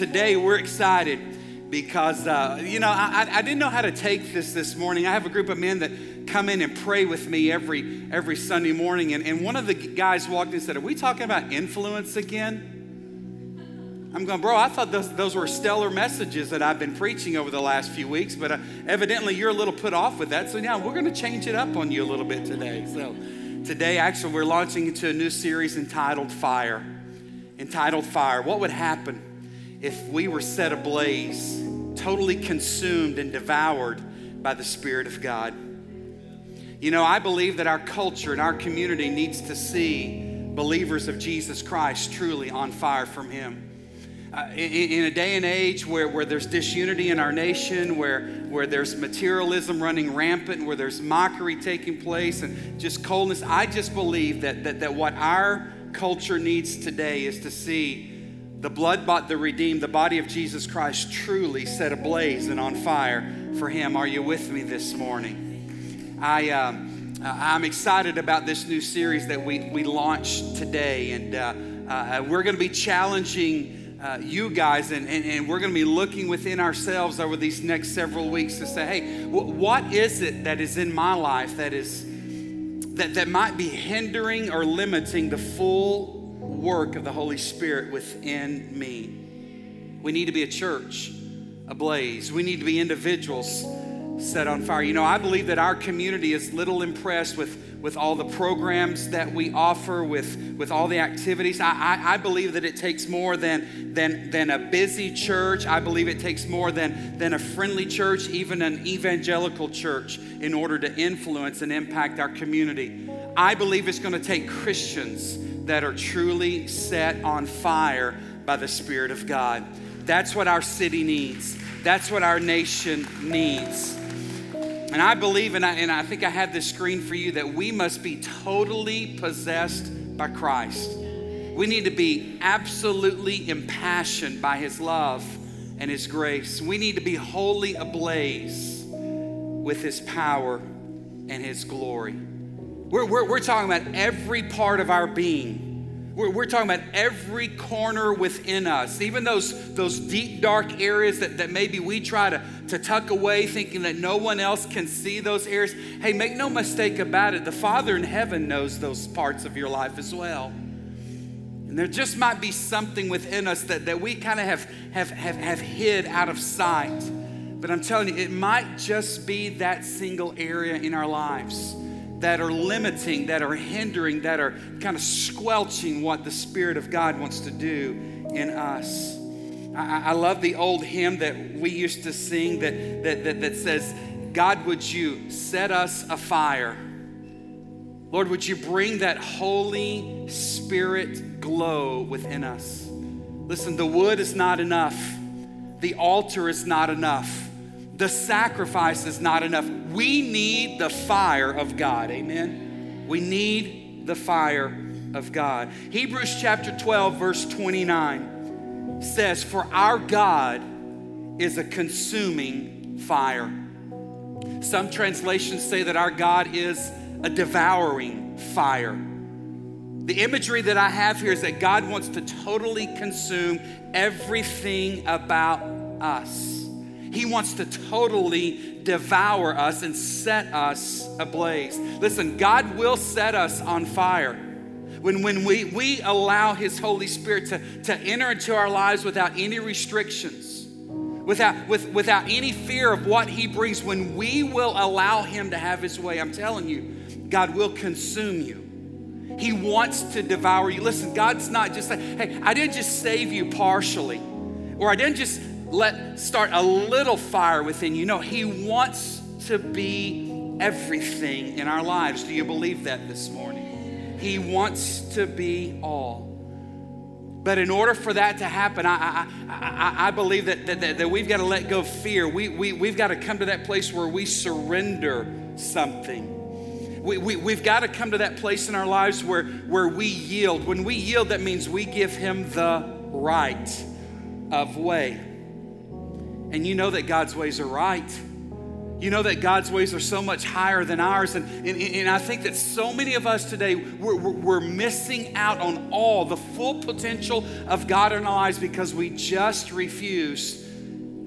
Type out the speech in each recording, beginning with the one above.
today we're excited because, uh, you know, I, I didn't know how to take this this morning. I have a group of men that come in and pray with me every, every Sunday morning. And, and one of the guys walked in and said, Are we talking about influence again? I'm going, bro, I thought those, those were stellar messages that I've been preaching over the last few weeks, but uh, evidently you're a little put off with that. So, yeah, we're going to change it up on you a little bit today. So, today, actually, we're launching into a new series entitled Fire entitled Fire. What would happen if we were set ablaze, totally consumed and devoured by the Spirit of God? You know, I believe that our culture and our community needs to see believers of Jesus Christ truly on fire from Him. Uh, in, in, a day and age where, where there's disunity in our nation, where, where there's materialism running rampant, where there's mockery taking place and just coldness, I just believe that, that, that what our culture needs today is to see the blood bought, the redeemed, the body of Jesus Christ truly set ablaze and on fire for Him. Are you with me this morning? I, um, I'm excited about this new series that we, we launched today, and uh, uh, we're going to be challenging. Uh, you guys, and, and, and we're going to be looking within ourselves over these next several weeks to say, hey, w- what is it that is in my life that is that, that might be hindering or limiting the full work of the Holy Spirit within me. We need to be a church ablaze. We need to be individuals set on fire. You know, I believe that our community is little impressed with with all the programs that we offer, with, with all the activities. I, I, I, believe that it takes more than, than, than a busy church. I believe it takes more than, than a friendly church, even an evangelical church, in order to influence and impact our community. I believe it's going to take Christians that are truly set on fire by the Spirit of God. That's what our city needs. That's what our nation needs. And I believe, and I, and I think I have this screen for you, that we must be totally possessed by Christ. We need to be absolutely impassioned by His love and His grace. We need to be wholly ablaze with His power and His glory. We're, we're, we're talking about every part of our being we're, we're, talking about every corner within us, even those, those deep, dark areas that, that maybe we try to, to tuck away, thinking that no one else can see those areas. Hey, make no mistake about it, the Father in heaven knows those parts of your life as well. And there just might be something within us that, that we kind of have, have, have, have hid out of sight. But I'm telling you, it might just be that single area in our lives that are limiting, that are hindering, that are kind of squelching what the Spirit of God wants to do in us. I, I love the old hymn that we used to sing that, that, that, that says, God, would you set us afire? Lord, would you bring that Holy Spirit glow within us? Listen, the wood is not enough, the altar is not enough the sacrifice is not enough. We need the fire of God. Amen. We need the fire of God. Hebrews chapter 12, verse 29 says, For our God is a consuming fire. Some translations say that our God is a devouring fire. The imagery that I have here is that God wants to totally consume everything about us. He wants to totally devour us and set us ablaze. Listen, God will set us on fire. When, when we, we allow His Holy Spirit to, to enter into our lives without any restrictions, without, with, without any fear of what He brings, when we will allow Him to have His way, I'm telling you, God will consume you. He wants to devour you. Listen, God's not just saying, hey, I didn't just save you partially, or I didn't just let start a little fire within you. No, He wants to be everything in our lives. Do you believe that this morning? He wants to be all. But in order for that to happen, I, I, I, I believe that, that, that, we've got to let go of fear. We, we, we've got to come to that place where we surrender something. We, we, we've got to come to that place in our lives where, where we yield. When we yield, that means we give Him the right of way and you know that God's ways are right. You know that God's ways are so much higher than ours. And, and, and I think that so many of us today, we're, we're missing out on all the full potential of God in our lives because we just refuse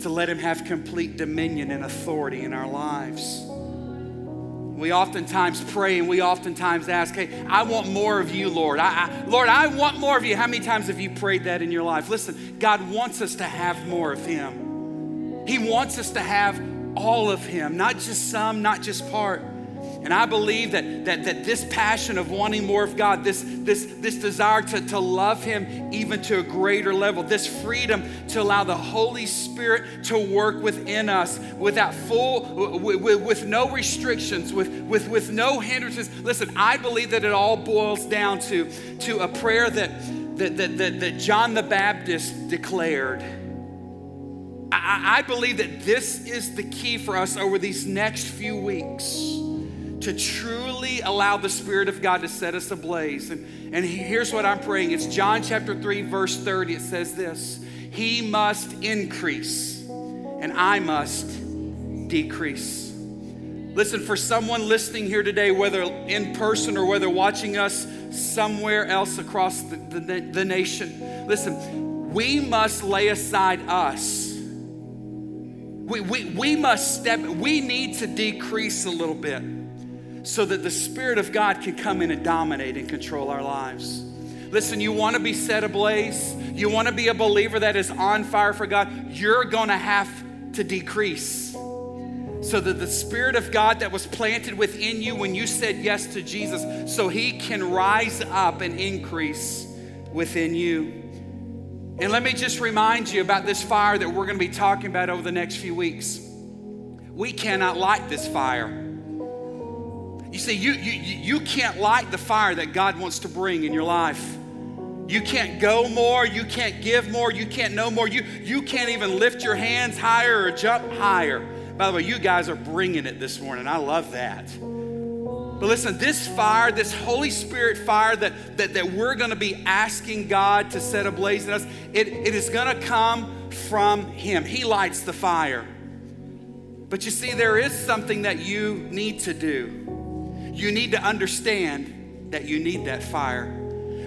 to let Him have complete dominion and authority in our lives. We oftentimes pray and we oftentimes ask, Hey, I want more of you, Lord. I, I, Lord, I want more of you. How many times have you prayed that in your life? Listen, God wants us to have more of Him. He wants us to have all of Him, not just some, not just part. And I believe that, that, that this passion of wanting more of God, this, this, this desire to, to love Him even to a greater level, this freedom to allow the Holy Spirit to work within us without full, with, with no restrictions, with, with, with no hindrances. Listen, I believe that it all boils down to, to a prayer that, that, that, that, that John the Baptist declared. I, I believe that this is the key for us over these next few weeks to truly allow the Spirit of God to set us ablaze. And, and here's what I'm praying it's John chapter 3, verse 30. It says this He must increase, and I must decrease. Listen, for someone listening here today, whether in person or whether watching us somewhere else across the, the, the nation, listen, we must lay aside us we, we, we must step, we need to decrease a little bit so that the Spirit of God can come in and dominate and control our lives. Listen, you want to be set ablaze, you want to be a believer that is on fire for God, you're going to have to decrease so that the Spirit of God that was planted within you when you said yes to Jesus, so He can rise up and increase within you. And let me just remind you about this fire that we're going to be talking about over the next few weeks. We cannot light this fire. You see, you, you, you can't light the fire that God wants to bring in your life. You can't go more, you can't give more, you can't know more. You, you can't even lift your hands higher or jump higher. By the way, you guys are bringing it this morning. I love that. But listen, this fire, this Holy Spirit fire that, that, that we're going to be asking God to set ablaze in us, it, it is going to come from Him. He lights the fire. But you see, there is something that you need to do. You need to understand that you need that fire.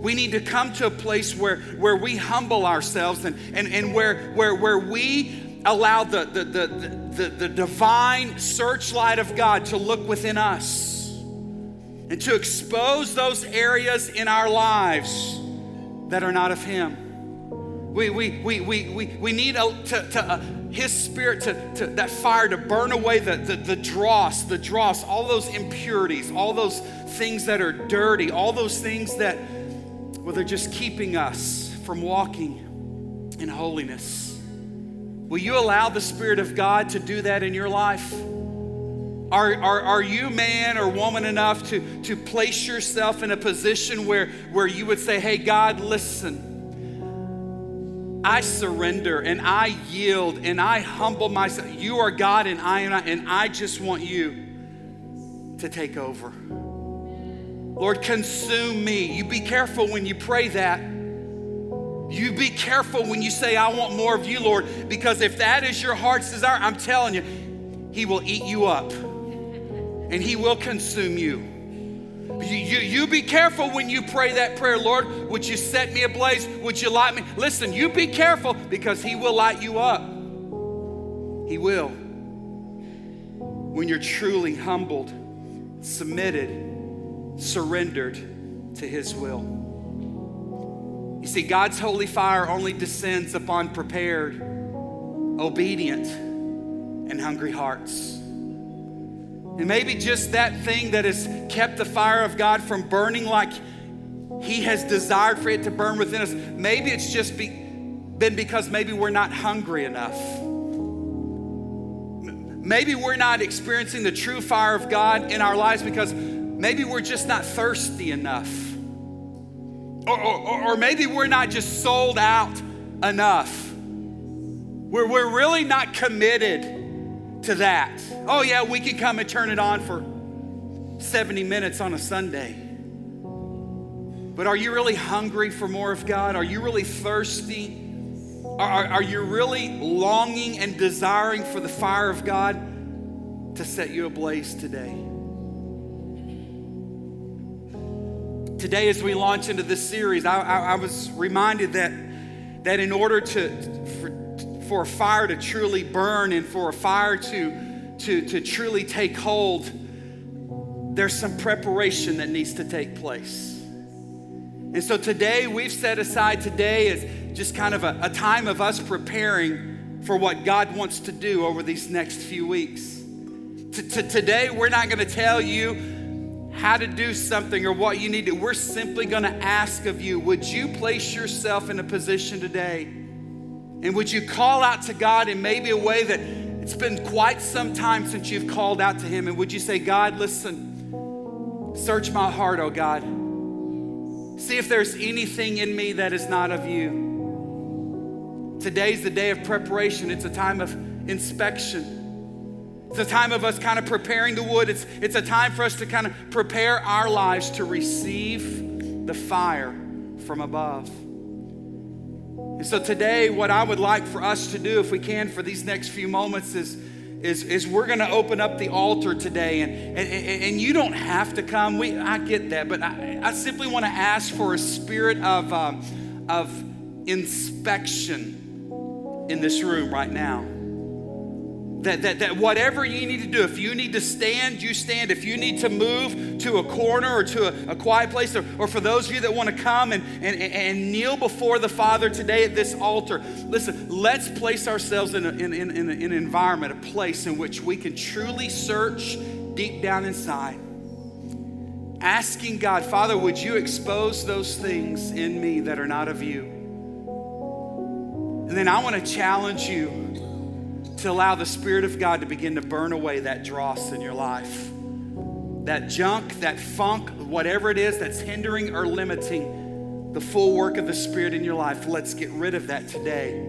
We need to come to a place where, where we humble ourselves and, and, and where, where, where we allow the, the, the, the, the divine searchlight of God to look within us and to expose those areas in our lives that are not of Him. We, we, we, we, we, we need a, to, to uh, His Spirit, to, to, that fire to burn away the, the, the dross, the dross, all those impurities, all those things that are dirty, all those things that, well, they're just keeping us from walking in holiness. Will you allow the Spirit of God to do that in your life? Are, are, are you man or woman enough to, to place yourself in a position where, where you would say, Hey, God, listen, I surrender and I yield and I humble myself. You are God and I am not, and I just want you to take over. Lord, consume me. You be careful when you pray that. You be careful when you say, I want more of you, Lord, because if that is your heart's desire, I'm telling you, He will eat you up and He will consume you. You, you. you be careful when you pray that prayer, Lord. Would you set me ablaze? Would you light me? Listen, you be careful because He will light you up. He will. When you're truly humbled, submitted, surrendered to His will. You see, God's holy fire only descends upon prepared, obedient, and hungry hearts. And maybe just that thing that has kept the fire of God from burning like He has desired for it to burn within us, maybe it's just be, been because maybe we're not hungry enough. Maybe we're not experiencing the true fire of God in our lives because maybe we're just not thirsty enough. Or, or, or maybe we're not just sold out enough. We're, we're really not committed to that. Oh, yeah, we can come and turn it on for 70 minutes on a Sunday. But are you really hungry for more of God? Are you really thirsty? Are, are, are you really longing and desiring for the fire of God? to set you ablaze today. Today, as we launch into this series, I, I, I was reminded that, that in order to, for, a fire to truly burn and for a fire to, to, to truly take hold, there's some preparation that needs to take place. And so today, we've set aside today as just kind of a, a time of us preparing for what God wants to do over these next few weeks. Today, we're not going to tell you how to do something or what you need to. We're simply going to ask of you would you place yourself in a position today? And would you call out to God in maybe a way that it's been quite some time since you've called out to Him? And would you say, God, listen, search my heart, oh God. See if there's anything in me that is not of you. Today's the day of preparation, it's a time of inspection. It's a time of us kind of preparing the wood. It's, it's a time for us to kind of prepare our lives to receive the fire from above. And so today, what I would like for us to do, if we can, for these next few moments is, is, is we're going to open up the altar today. And, and, and you don't have to come. We, I get that. But I, I simply want to ask for a spirit of, um, of inspection in this room right now. That, that, that whatever you need to do, if you need to stand, you stand. If you need to move to a corner or to a, a quiet place, or, or for those of you that want to come and, and, and kneel before the Father today at this altar, listen, let's place ourselves in, a, in, in, in an environment, a place in which we can truly search deep down inside. Asking God, Father, would you expose those things in me that are not of you? And then I want to challenge you to allow the Spirit of God to begin to burn away that dross in your life. That junk, that funk, whatever it is that's hindering or limiting the full work of the Spirit in your life, let's get rid of that today.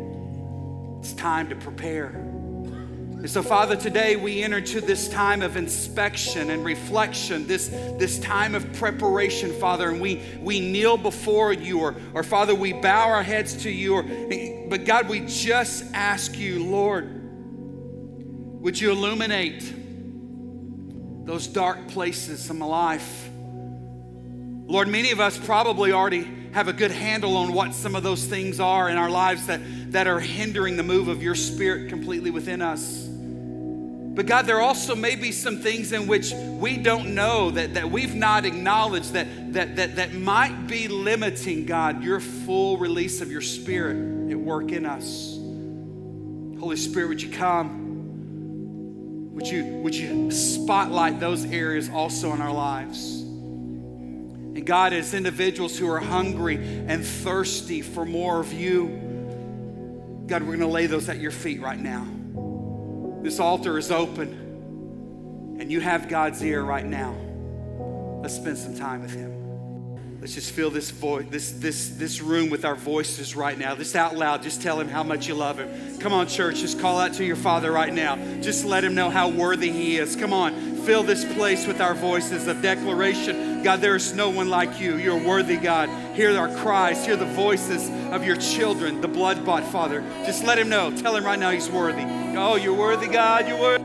It's time to prepare. And so, Father, today we enter to this time of inspection and reflection, this, this time of preparation, Father, and we, we kneel before you, or, or Father, we bow our heads to you. Or, but God, we just ask you, Lord, would you illuminate those dark places in my life? Lord, many of us probably already have a good handle on what some of those things are in our lives that, that are hindering the move of your spirit completely within us. But God, there also may be some things in which we don't know that, that we've not acknowledged that, that, that, that might be limiting, God, your full release of your spirit at work in us. Holy Spirit, would you come? Would you, would you spotlight those areas also in our lives? And God, as individuals who are hungry and thirsty for more of you, God, we're going to lay those at your feet right now. This altar is open, and you have God's ear right now. Let's spend some time with Him. Let's just fill this voice, this, this, this room with our voices right now. Just out loud, just tell him how much you love him. Come on, church, just call out to your Father right now. Just let him know how worthy he is. Come on, fill this place with our voices of declaration. God, there is no one like you. You're worthy, God. Hear our cries, hear the voices of your children, the blood bought Father. Just let him know. Tell him right now he's worthy. Oh, you're worthy, God. You're worthy.